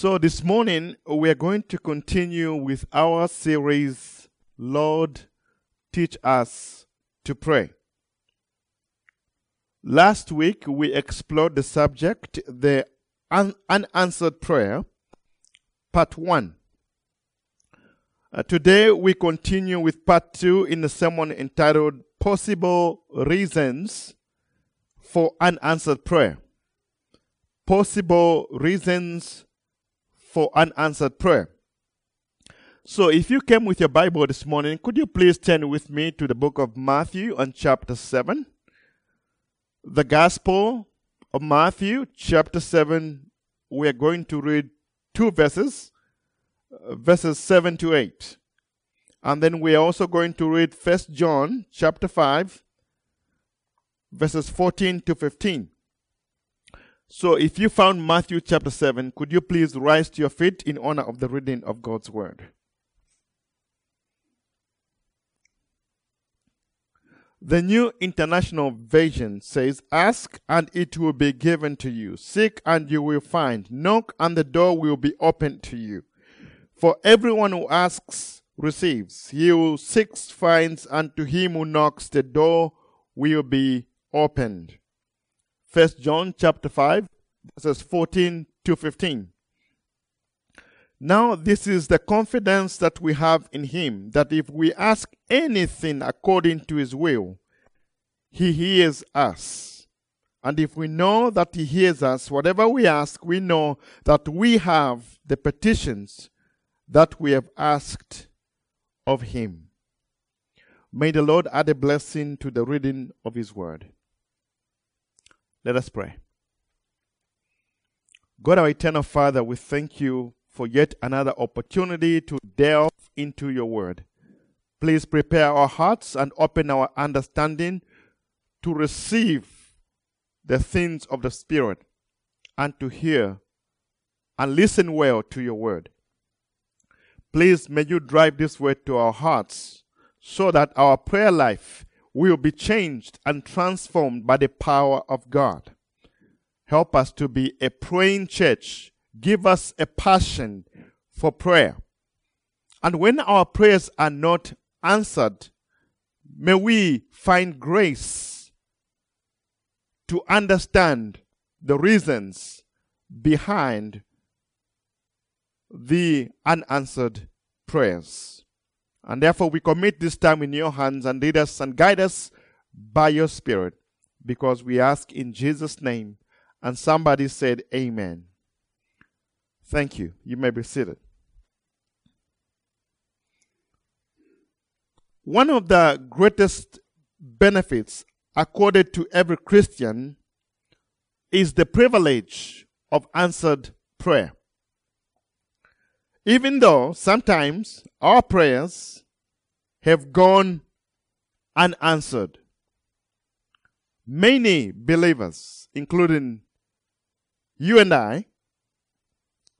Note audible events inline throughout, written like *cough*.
So this morning we are going to continue with our series, Lord, teach us to pray. Last week we explored the subject, the un- unanswered prayer, part one. Uh, today we continue with part two in the sermon entitled Possible Reasons for Unanswered Prayer. Possible Reasons for unanswered prayer. So, if you came with your Bible this morning, could you please turn with me to the book of Matthew on chapter 7? The Gospel of Matthew, chapter 7, we are going to read two verses, uh, verses 7 to 8. And then we are also going to read 1 John, chapter 5, verses 14 to 15. So if you found Matthew chapter 7, could you please rise to your feet in honor of the reading of God's word? The New International Version says, Ask and it will be given to you. Seek and you will find. Knock and the door will be opened to you. For everyone who asks receives. He who seeks finds, and to him who knocks the door will be opened. First John chapter 5, verses 14 to 15. Now, this is the confidence that we have in Him that if we ask anything according to His will, He hears us. And if we know that He hears us, whatever we ask, we know that we have the petitions that we have asked of Him. May the Lord add a blessing to the reading of His Word. Let us pray. God, our eternal Father, we thank you for yet another opportunity to delve into your word. Please prepare our hearts and open our understanding to receive the things of the Spirit and to hear and listen well to your word. Please may you drive this word to our hearts so that our prayer life will be changed and transformed by the power of God. Help us to be a praying church. Give us a passion for prayer. And when our prayers are not answered, may we find grace to understand the reasons behind the unanswered prayers. And therefore, we commit this time in your hands and lead us and guide us by your Spirit because we ask in Jesus' name. And somebody said, Amen. Thank you. You may be seated. One of the greatest benefits accorded to every Christian is the privilege of answered prayer. Even though sometimes our prayers have gone unanswered, many believers, including you and I,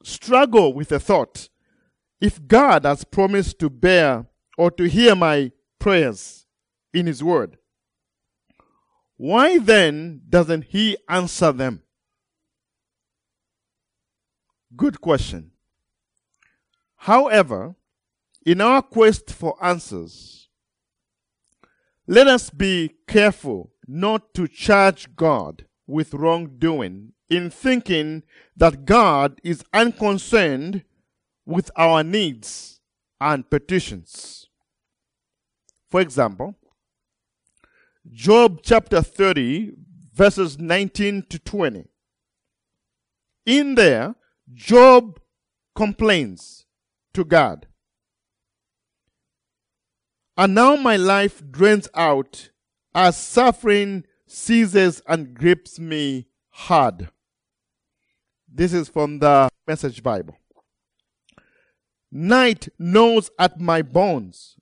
struggle with the thought if God has promised to bear or to hear my prayers in His Word, why then doesn't He answer them? Good question. However, in our quest for answers, let us be careful not to charge God with wrongdoing in thinking that God is unconcerned with our needs and petitions. For example, Job chapter 30, verses 19 to 20. In there, Job complains to God. And now my life drains out as suffering seizes and grips me hard. This is from the Message Bible. Night gnaws at my bones.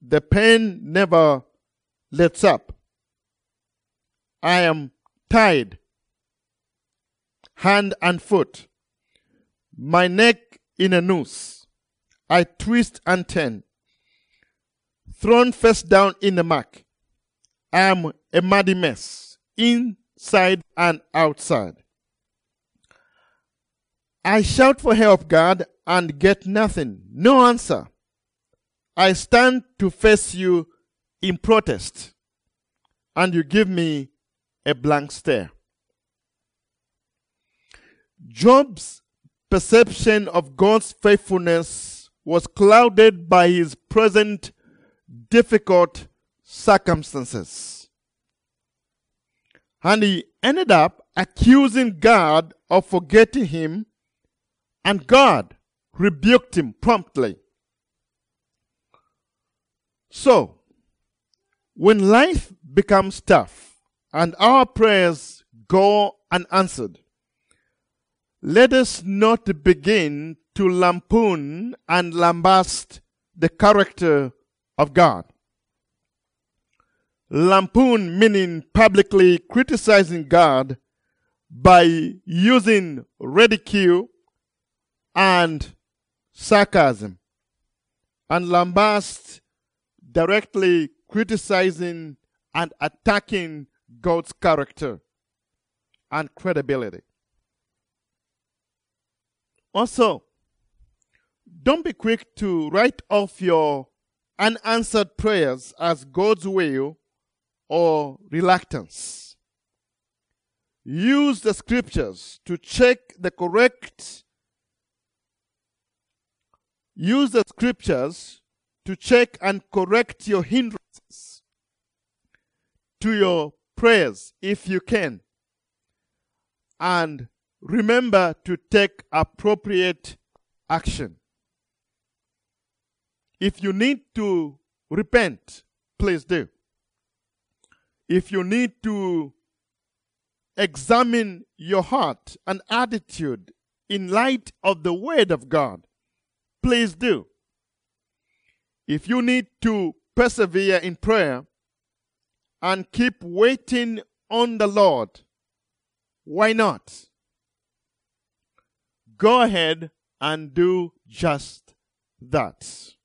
The pain never lets up. I am tied, hand and foot, my neck in a noose. I twist and turn. Thrown face down in the muck. I am a muddy mess, inside and outside. I shout for help, God, and get nothing. No answer. I stand to face you in protest, and you give me a blank stare. Job's perception of God's faithfulness was clouded by his present difficult circumstances. And he ended up accusing God of forgetting him, and God rebuked him promptly. So, when life becomes tough and our prayers go unanswered, let us not begin to lampoon and lambast the character of God. Lampoon meaning publicly criticizing God by using ridicule and sarcasm, and lambast directly criticizing and attacking God's character and credibility. Also, don't be quick to write off your unanswered prayers as God's will or reluctance. Use the scriptures to check the correct use the scriptures to check and correct your hindrances to your prayers if you can. And remember to take appropriate action. If you need to repent, please do. If you need to examine your heart and attitude in light of the Word of God, please do. If you need to persevere in prayer and keep waiting on the Lord, why not? Go ahead and do just that.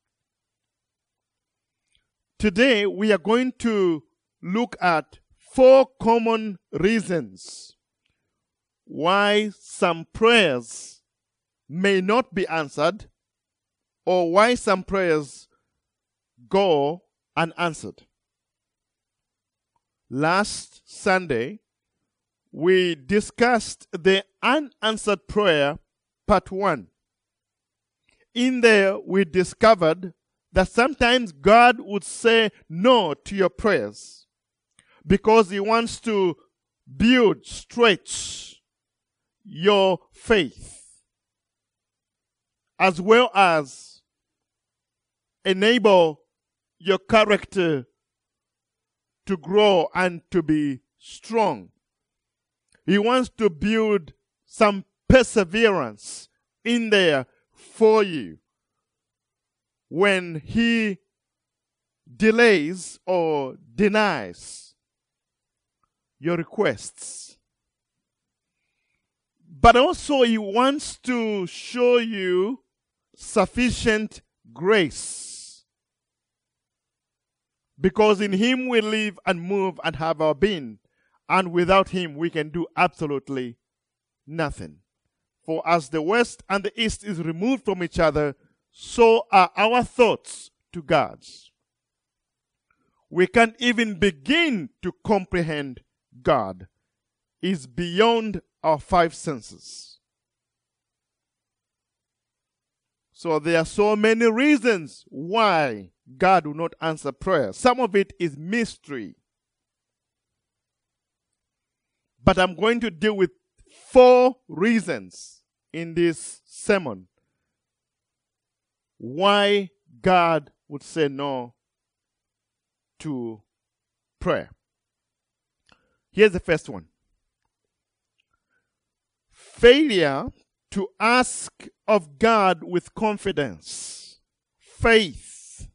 Today, we are going to look at four common reasons why some prayers may not be answered or why some prayers go unanswered. Last Sunday, we discussed the unanswered prayer part 1. In there, we discovered that sometimes God would say no to your prayers because He wants to build, stretch your faith as well as enable your character to grow and to be strong. He wants to build some perseverance in there for you when he delays or denies your requests. But also, he wants to show you sufficient grace. Because in him we live and move and have our being, and without him we can do absolutely nothing. For as the west and the east is removed from each other, so are our thoughts to God's. We can't even begin to comprehend God. Is beyond our five senses. So there are so many reasons why God will not answer prayer. Some of it is mystery. But I'm going to deal with four reasons in this sermon why God would say no to prayer. Here's the first one failure to ask of God with confidence, faith,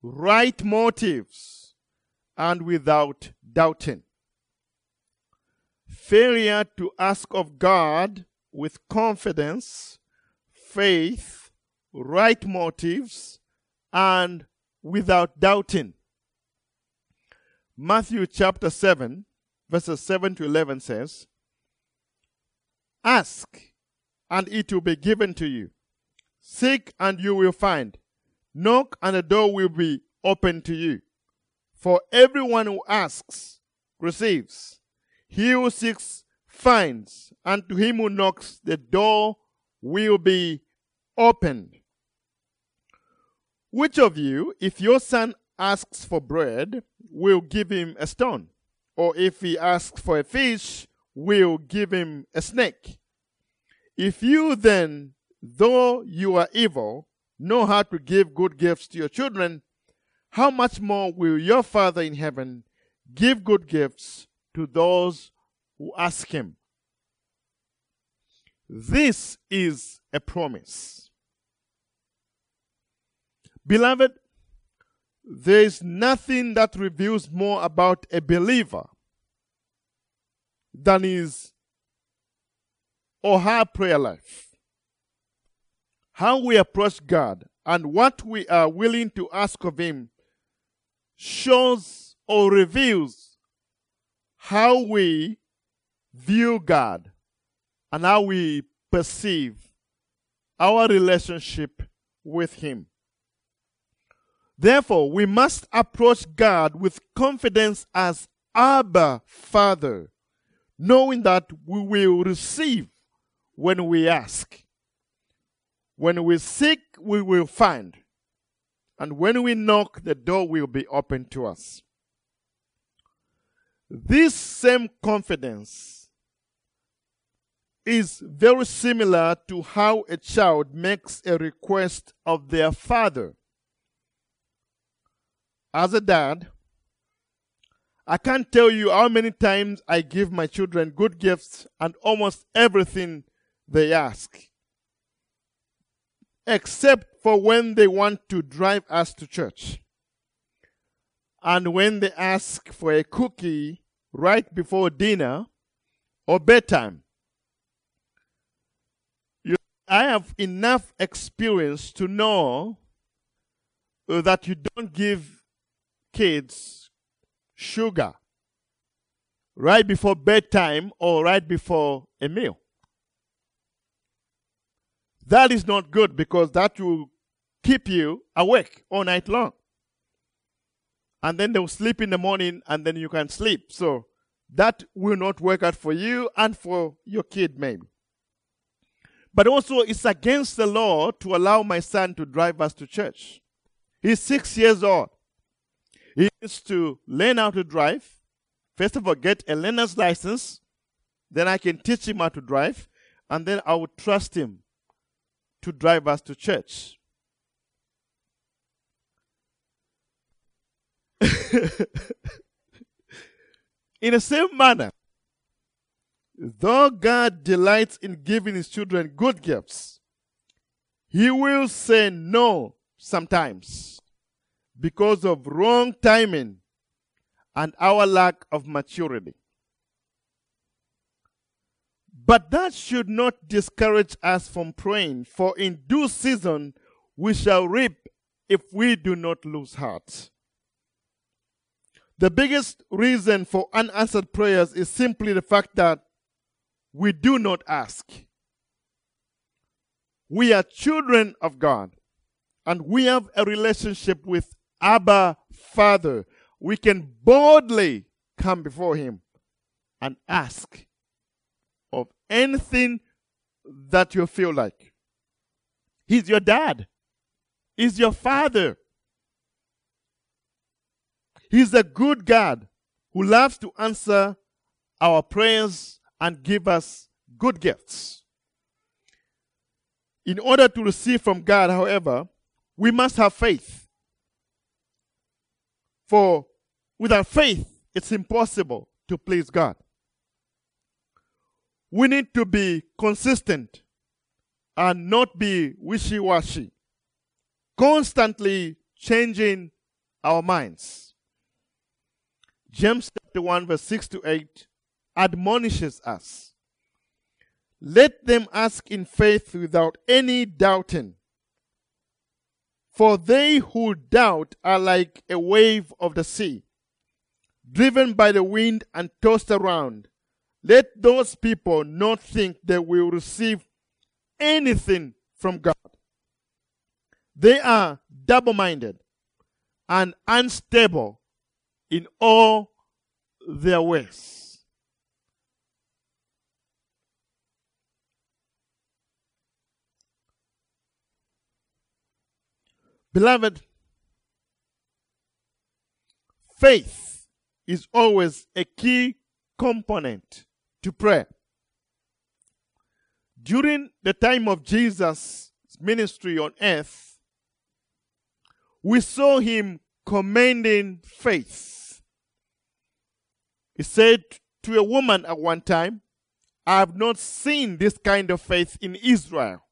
right motives, and without doubting. Failure to ask of God with confidence, faith, right motives, and without doubting. Matthew chapter 7, verses 7 to 11 says, Ask, and it will be given to you. Seek, and you will find. Knock, and the door will be open to you. For everyone who asks receives. He who seeks finds, and to him who knocks, the door will be opened. Which of you, if your son asks for bread, will give him a stone? Or if he asks for a fish, will give him a snake? If you then, though you are evil, know how to give good gifts to your children, how much more will your Father in heaven give good gifts to those who ask him? This is a promise. Beloved, there is nothing that reveals more about a believer than his or her prayer life. How we approach God and what we are willing to ask of Him shows or reveals how we view God and how we perceive our relationship with Him. Therefore, we must approach God with confidence as Abba Father, knowing that we will receive when we ask. When we seek, we will find. And when we knock, the door will be open to us. This same confidence is very similar to how a child makes a request of their father as a dad, I can't tell you how many times I give my children good gifts and almost everything they ask. Except for when they want to drive us to church. And when they ask for a cookie right before dinner or bedtime. You, I have enough experience to know that you don't give kids sugar right before bedtime or right before a meal. That is not good because that will keep you awake all night long. And then they'll sleep in the morning and then you can sleep. So that will not work out for you and for your kid, maybe. But also, it's against the law to allow my son to drive us to church. He's six years old. He needs to learn how to drive. First of all, get a learner's license. Then I can teach him how to drive. And then I will trust him to drive us to church. *laughs* in the same manner, though God delights in giving his children good gifts, he will say no sometimes because of wrong timing and our lack of maturity. But that should not discourage us from praying, for in due season we shall reap if we do not lose heart. The biggest reason for unanswered prayers is simply the fact that we do not ask. We are children of God, and we have a relationship with Abba, Father, we can boldly come before Him and ask of anything that you feel like. He's your dad, He's your father. He's a good God who loves to answer our prayers and give us good gifts. In order to receive from God, however, we must have faith. For without faith, it's impossible to please God. We need to be consistent and not be wishy washy, constantly changing our minds. James chapter 1, verse 6 to 8 admonishes us. Let them ask in faith without any doubting. For they who doubt are like a wave of the sea, driven by the wind and tossed around. Let those people not think they will receive anything from God. They are double minded and unstable in all their ways. Beloved, faith is always a key component to prayer. During the time of Jesus' ministry on earth, we saw him commending faith. He said to a woman at one time, I have not seen this kind of faith in Israel,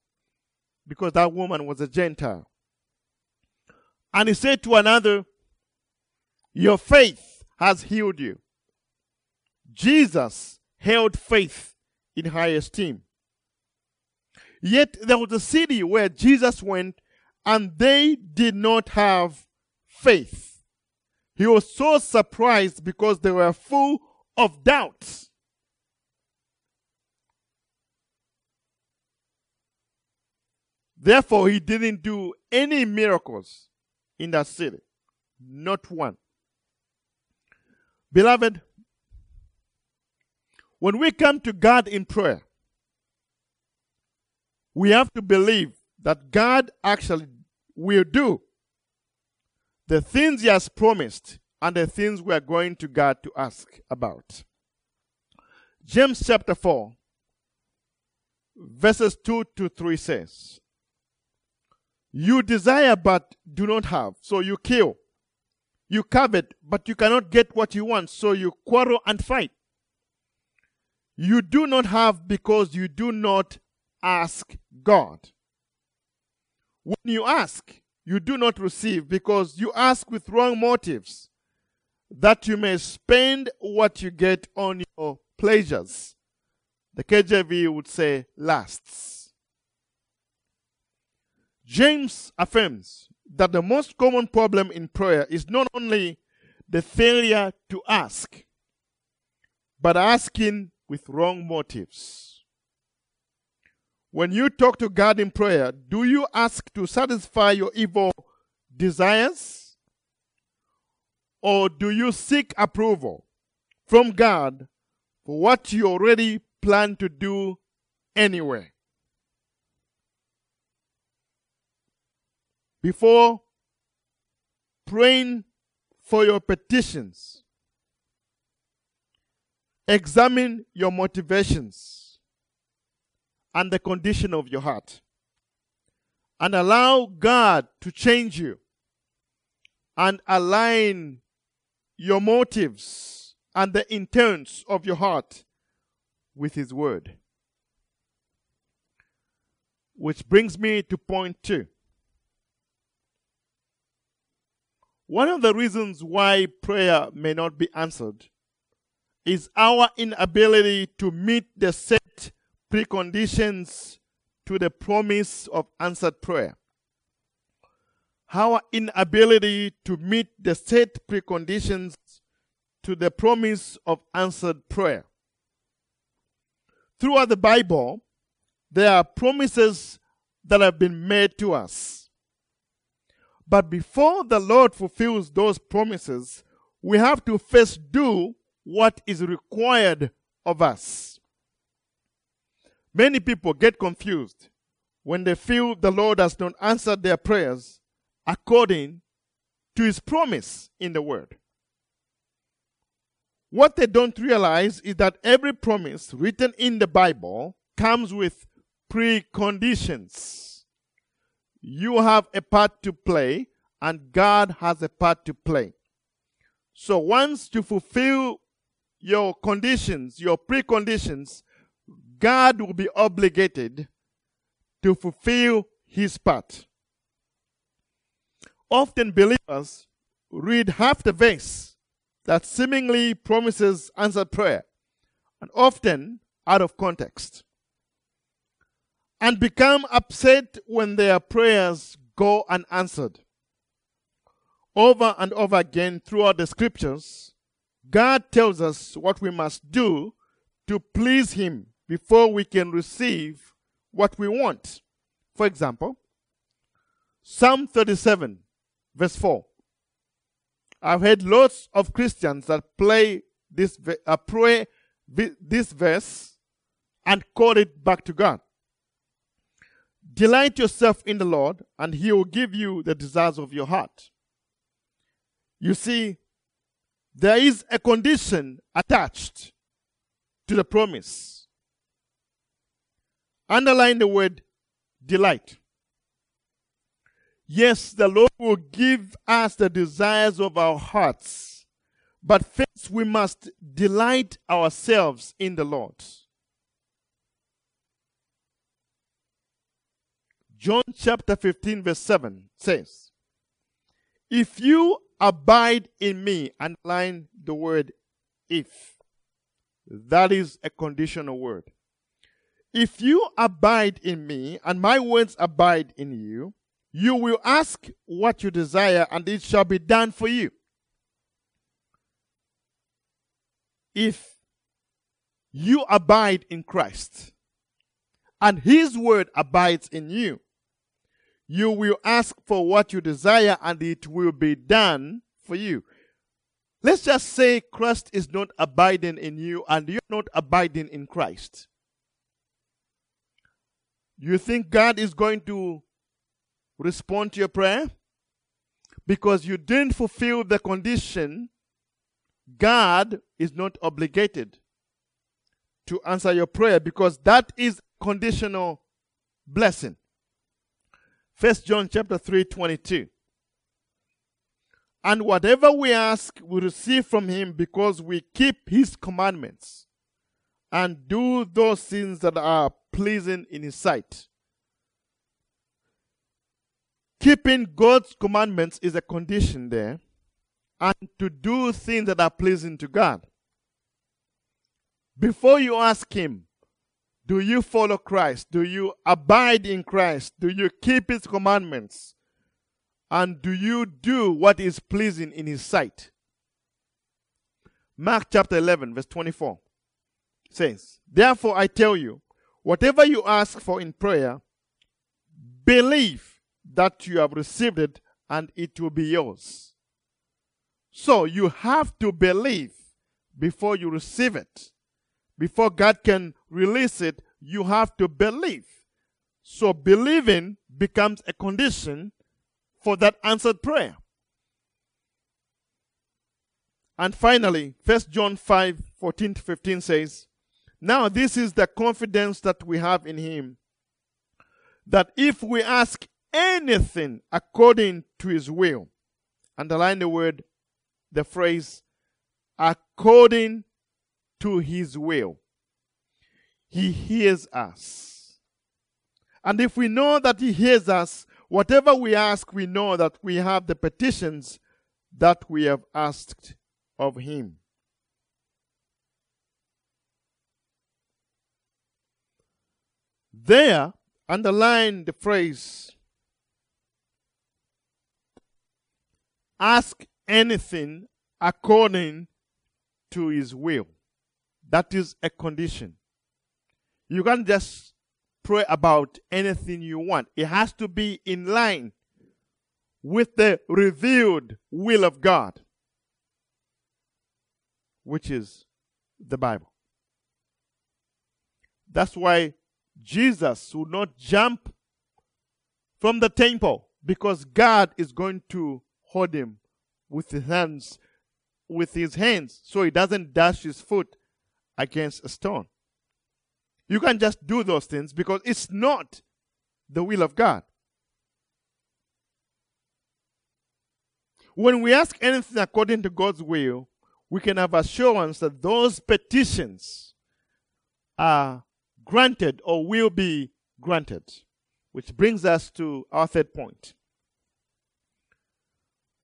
because that woman was a Gentile. And he said to another, Your faith has healed you. Jesus held faith in high esteem. Yet there was a city where Jesus went and they did not have faith. He was so surprised because they were full of doubts. Therefore, he didn't do any miracles in that city. Not one. Beloved, when we come to God in prayer, we have to believe that God actually will do the things He has promised and the things we are going to God to ask about. James chapter 4, verses 2 to 3 says, You desire but do not have, so you kill. You covet, but you cannot get what you want, so you quarrel and fight. You do not have because you do not ask God. When you ask, you do not receive because you ask with wrong motives, that you may spend what you get on your pleasures. The KJV would say lusts. James affirms that the most common problem in prayer is not only the failure to ask, but asking with wrong motives. When you talk to God in prayer, do you ask to satisfy your evil desires? Or do you seek approval from God for what you already plan to do anyway? Before praying for your petitions, examine your motivations and the condition of your heart. And allow God to change you and align your motives and the intents of your heart with His Word. Which brings me to point two. One of the reasons why prayer may not be answered is our inability to meet the set preconditions to the promise of answered prayer. Our inability to meet the set preconditions to the promise of answered prayer. Throughout the Bible, there are promises that have been made to us. But before the Lord fulfills those promises, we have to first do what is required of us. Many people get confused when they feel the Lord has not answered their prayers according to his promise in the word. What they don't realize is that every promise written in the Bible comes with preconditions. You have a part to play, and God has a part to play. So once you fulfill your conditions, your preconditions, God will be obligated to fulfill his part. Often believers read half the verse that seemingly promises answered prayer, and often out of context, and become upset when their prayers go unanswered. Over and over again throughout the scriptures, God tells us what we must do to please Him before we can receive what we want. For example, Psalm 37, verse 4. I've heard lots of Christians that play this, uh, pray this verse and call it back to God. Delight yourself in the Lord, and He will give you the desires of your heart. You see, there is a condition attached to the promise. Underline the word delight. Yes, the Lord will give us the desires of our hearts, but first we must delight ourselves in the Lord. John chapter 15, verse 7 says, If you abide in me, underline the word if. That is a conditional word. If you abide in me and my words abide in you, you will ask what you desire and it shall be done for you. If you abide in Christ and his word abides in you, you will ask for what you desire and it will be done for you. Let's just say Christ is not abiding in you and you're not abiding in Christ. You think God is going to respond to your prayer? Because you didn't fulfill the condition, God is not obligated to answer your prayer because that is conditional blessing. First John chapter 3 22. And whatever we ask, we receive from him because we keep his commandments and do those things that are pleasing in his sight. Keeping God's commandments is a condition there, and to do things that are pleasing to God. Before you ask him, do you follow Christ? Do you abide in Christ? Do you keep His commandments? And do you do what is pleasing in His sight? Mark chapter 11, verse 24 says, Therefore I tell you, whatever you ask for in prayer, believe that you have received it and it will be yours. So you have to believe before you receive it. Before God can release it, you have to believe. So believing becomes a condition for that answered prayer. And finally, 1 John 5 14 to 15 says, Now this is the confidence that we have in Him, that if we ask anything according to His will, underline the word, the phrase, according to his will. He hears us. And if we know that he hears us, whatever we ask, we know that we have the petitions that we have asked of him. There, underline the phrase ask anything according to his will. That is a condition. You can't just pray about anything you want. It has to be in line with the revealed will of God, which is the Bible. That's why Jesus would not jump from the temple because God is going to hold him with his hands with his hands so he doesn't dash his foot against a stone. You can't just do those things because it's not the will of God. When we ask anything according to God's will, we can have assurance that those petitions are granted or will be granted. Which brings us to our third point.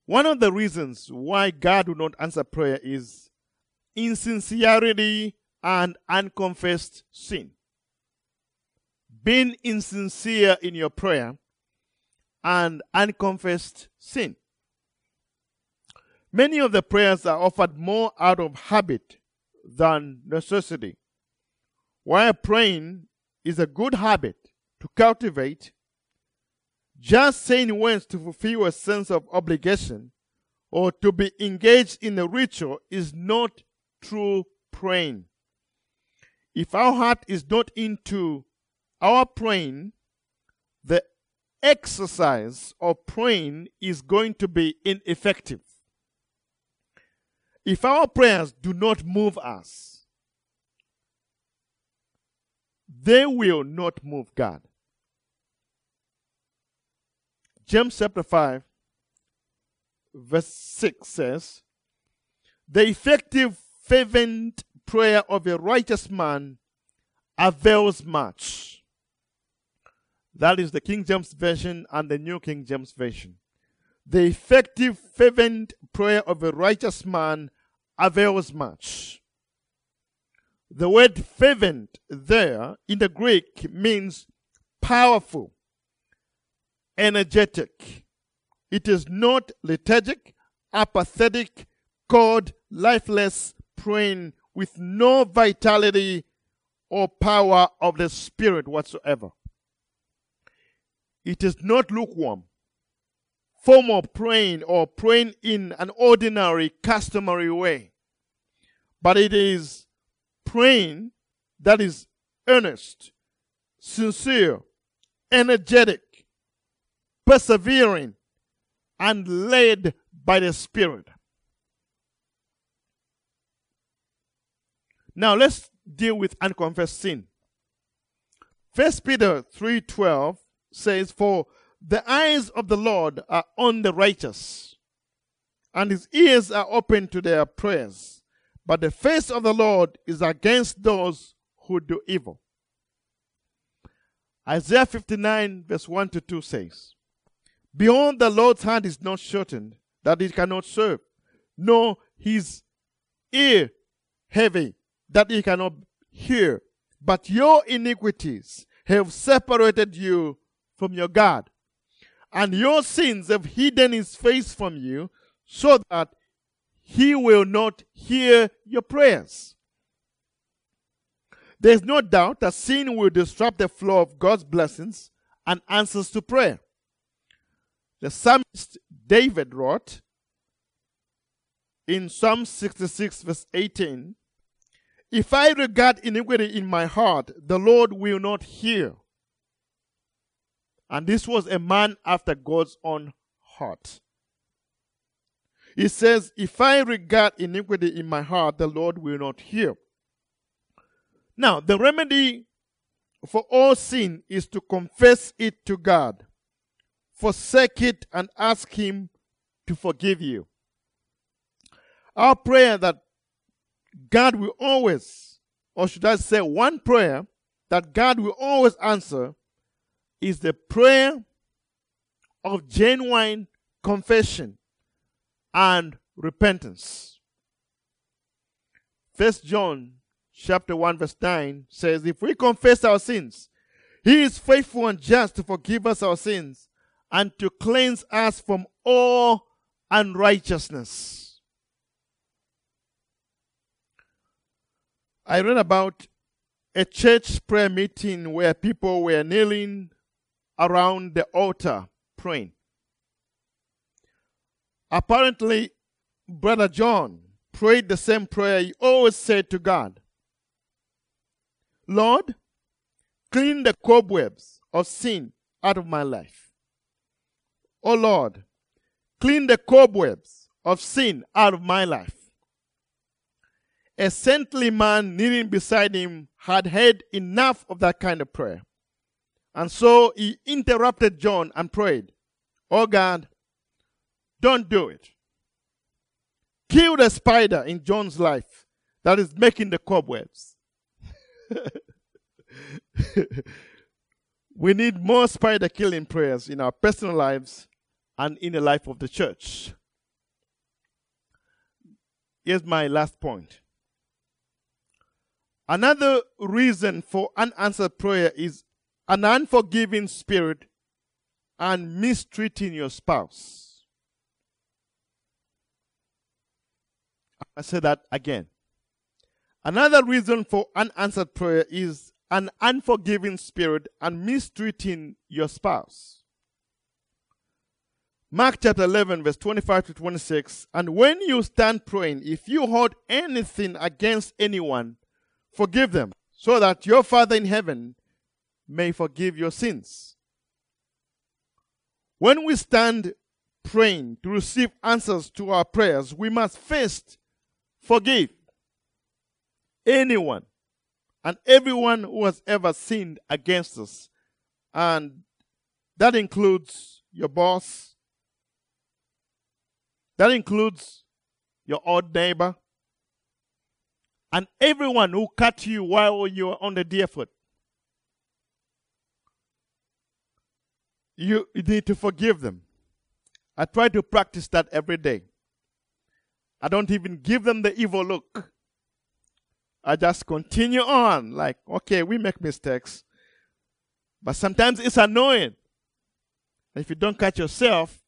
One of the reasons why God will not answer prayer is insincerity and unconfessed sin. Being insincere in your prayer and unconfessed sin. Many of the prayers are offered more out of habit than necessity. While praying is a good habit, to cultivate, just saying words to fulfill a sense of obligation or to be engaged in a ritual is not true praying. If our heart is not into our praying, the exercise of praying is going to be ineffective. If our prayers do not move us, they will not move God. James chapter 5, verse 6 says, The effective, fervent prayer of a righteous man avails much. That is the King James Version and the New King James Version. The effective, fervent prayer of a righteous man avails much. The word fervent there in the Greek means powerful, energetic. It is not lethargic, apathetic, cold, lifeless praying with no vitality or power of the Spirit whatsoever. It is not lukewarm, form of praying or praying in an ordinary, customary way, but it is praying that is earnest, sincere, energetic, persevering, and led by the Spirit. Now let's deal with unconfessed sin. First Peter 3:12 says for the eyes of the Lord are on the righteous and his ears are open to their prayers but the face of the Lord is against those who do evil. Isaiah 59 verse 1 to 2 says Beyond the Lord's hand is not shortened that he cannot serve nor his ear heavy that he cannot hear. But your iniquities have separated you from your God, and your sins have hidden his face from you, so that he will not hear your prayers. There's no doubt that sin will disrupt the flow of God's blessings and answers to prayer. The psalmist David wrote in Psalm 66, verse 18 if I regard iniquity in my heart, the Lord will not hear. And this was a man after God's own heart. He says, If I regard iniquity in my heart, the Lord will not hear. Now, the remedy for all sin is to confess it to God, forsake it, and ask Him to forgive you. Our prayer that God will always, or should I say, one prayer that God will always answer is the prayer of genuine confession and repentance. First John chapter 1 verse 9 says if we confess our sins he is faithful and just to forgive us our sins and to cleanse us from all unrighteousness. I read about a church prayer meeting where people were kneeling around the altar praying. Apparently, Brother John prayed the same prayer he always said to God Lord, clean the cobwebs of sin out of my life. Oh Lord, clean the cobwebs of sin out of my life a saintly man kneeling beside him had heard enough of that kind of prayer. And so he interrupted John and prayed, Oh God, don't do it. Kill the spider in John's life that is making the cobwebs. *laughs* we need more spider killing prayers in our personal lives and in the life of the church. Here's my last point. Another reason for unanswered prayer is an unforgiving spirit and mistreating your spouse. I say that again. Another reason for unanswered prayer is an unforgiving spirit and mistreating your spouse. Mark chapter 11, verse 25 to 26. And when you stand praying, if you hold anything against anyone, forgive them, so that your Father in heaven may forgive your sins. When we stand praying to receive answers to our prayers, we must first forgive anyone and everyone who has ever sinned against us. And that includes your boss, that includes your odd neighbor, and everyone who cut you while you were on the Deerfoot. You need to forgive them. I try to practice that every day. I don't even give them the evil look. I just continue on, like, okay, we make mistakes. But sometimes it's annoying. If you don't catch yourself,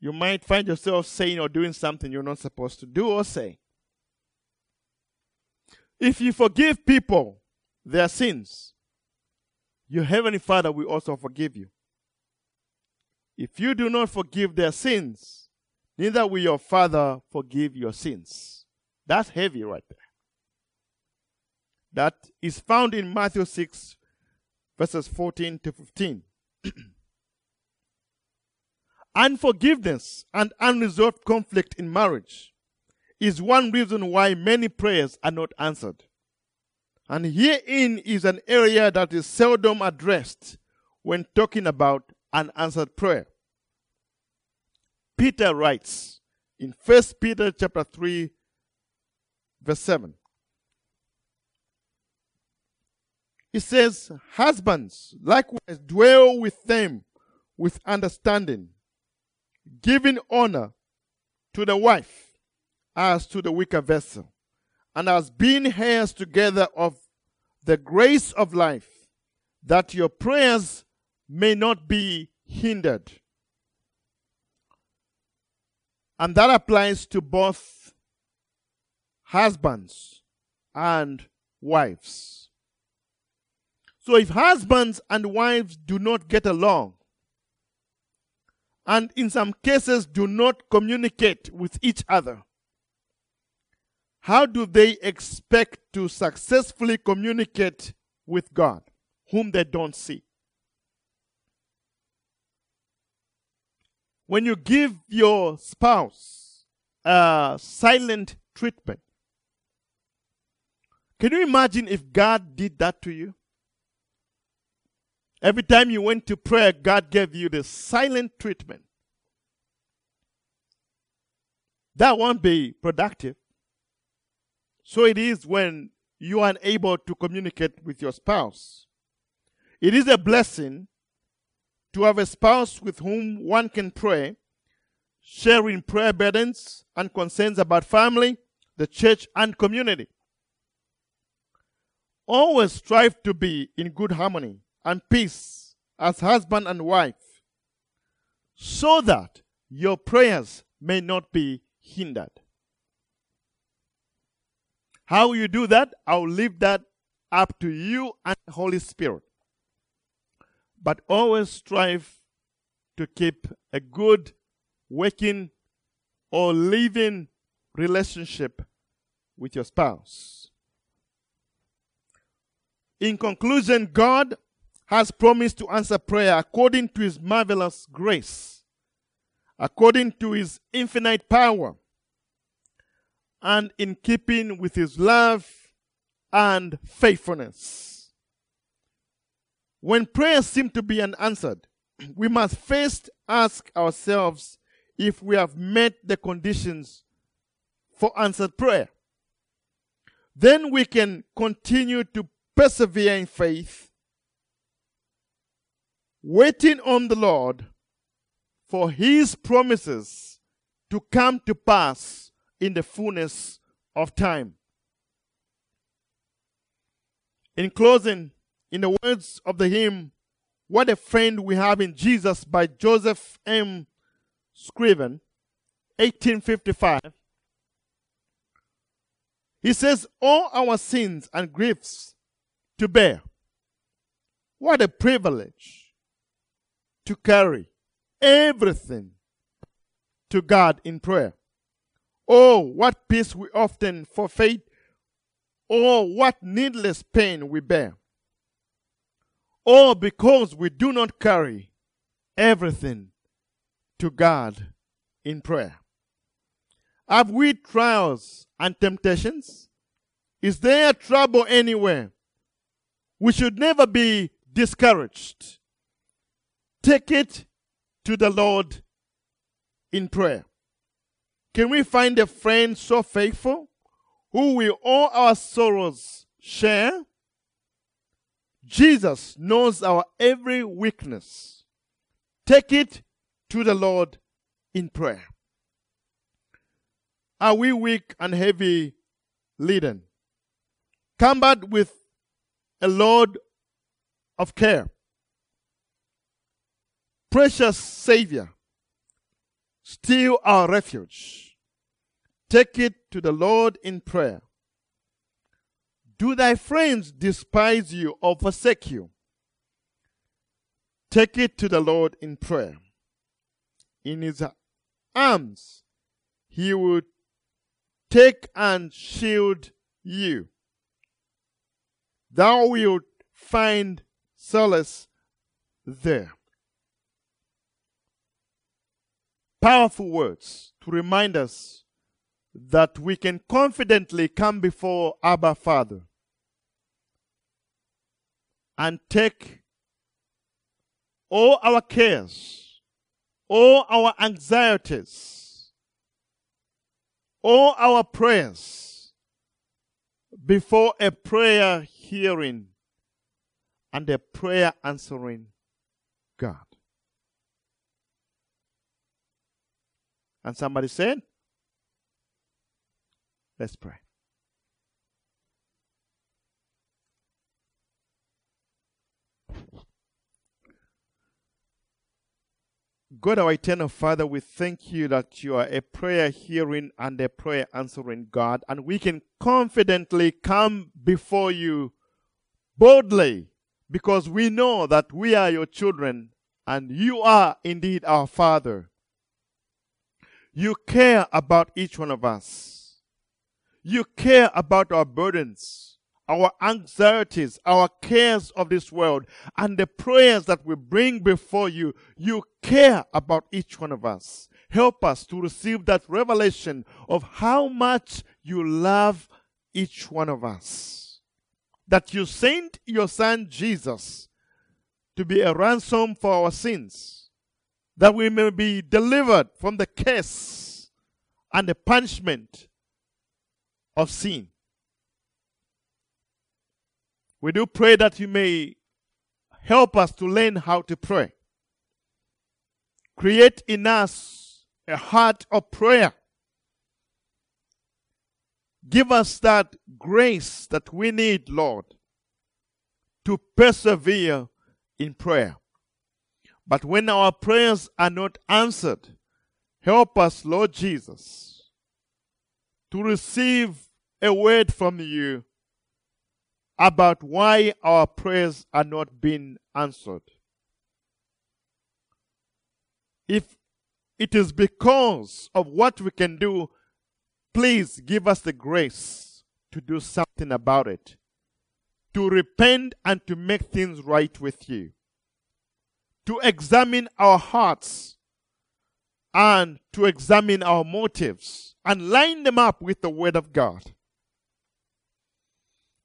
you might find yourself saying or doing something you're not supposed to do or say. If you forgive people their sins, your heavenly Father will also forgive you. If you do not forgive their sins, neither will your Father forgive your sins. That's heavy right there that is found in Matthew 6, verses 14 to 15. *clears throat* Unforgiveness and unresolved conflict in marriage is one reason why many prayers are not answered. And herein is an area that is seldom addressed when talking about unanswered prayer. Peter writes in 1 Peter chapter 3 verse 7 He says, Husbands, likewise dwell with them with understanding, giving honor to the wife as to the weaker vessel, and as being heirs together of the grace of life, that your prayers may not be hindered. And that applies to both husbands and wives. So if husbands and wives do not get along, and in some cases do not communicate with each other, how do they expect to successfully communicate with God, whom they don't see? When you give your spouse a silent treatment, can you imagine if God did that to you? Every time you went to prayer, God gave you the silent treatment. That won't be productive. So it is when you are unable to communicate with your spouse. It is a blessing to have a spouse with whom one can pray, sharing prayer burdens and concerns about family, the church, and community. Always strive to be in good harmony and peace as husband and wife, so that your prayers may not be hindered. How you do that, I'll leave that up to you and the Holy Spirit. But always strive to keep a good working or living relationship with your spouse. In conclusion, God has promised to answer prayer according to his marvelous grace, according to his infinite power, and in keeping with his love and faithfulness. When prayers seem to be unanswered, we must first ask ourselves if we have met the conditions for answered prayer. Then we can continue to persevere in faith waiting on the Lord for his promises to come to pass in the fullness of time. In closing, in the words of the hymn, What a Friend We Have in Jesus by Joseph M. Scriven, 1855, he says, All our sins and griefs to bear What a privilege to carry everything to God in prayer. Oh, what peace we often forfeit. Oh, what needless pain we bear. Oh, because we do not carry everything to God in prayer. Have we trials and temptations? Is there trouble anywhere? We should never be discouraged. Take it to the Lord in prayer. Can we find a friend so faithful who will all our sorrows share? Jesus knows our every weakness. Take it to the Lord in prayer. Are we weak and heavy laden? Combat with a load of care. Precious Savior, still our refuge. Take it to the Lord in prayer. Do thy friends despise you or forsake you? Take it to the Lord in prayer. In his arms, he will take and shield you. Thou wilt find solace there. Powerful words to remind us that we can confidently come before Abba Father and take all our cares, all our anxieties, all our prayers before a prayer hearing and a prayer answering God. And somebody said, Let's pray. God, our eternal Father, we thank you that you are a prayer hearing and a prayer answering God, and we can confidently come before you boldly because we know that we are your children and you are indeed our Father. You care about each one of us. You care about our burdens, our anxieties, our cares of this world, and the prayers that we bring before you. You care about each one of us. Help us to receive that revelation of how much you love each one of us. That you sent your son Jesus to be a ransom for our sins, that we may be delivered from the curse and the punishment of sin. We do pray that you may help us to learn how to pray. Create in us a heart of prayer. Give us that grace that we need, Lord, to persevere in prayer. But when our prayers are not answered, help us, Lord Jesus, to receive a word from you about why our prayers are not being answered. If it is because of what we can do, please give us the grace to do something about it, to repent and to make things right with you, to examine our hearts and to examine our motives and line them up with the Word of God.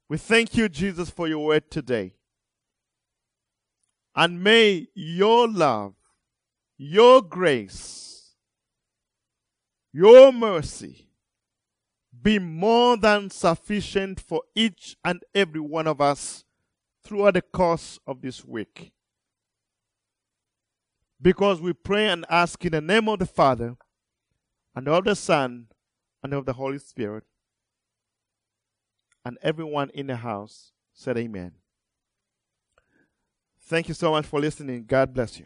We thank you, Jesus, for your word today. And may your love, your grace, your mercy be more than sufficient for each and every one of us throughout the course of this week. Because we pray and ask in the name of the Father, and of the Son, and of the Holy Spirit. And everyone in the house said, Amen. Thank you so much for listening. God bless you.